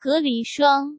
隔离霜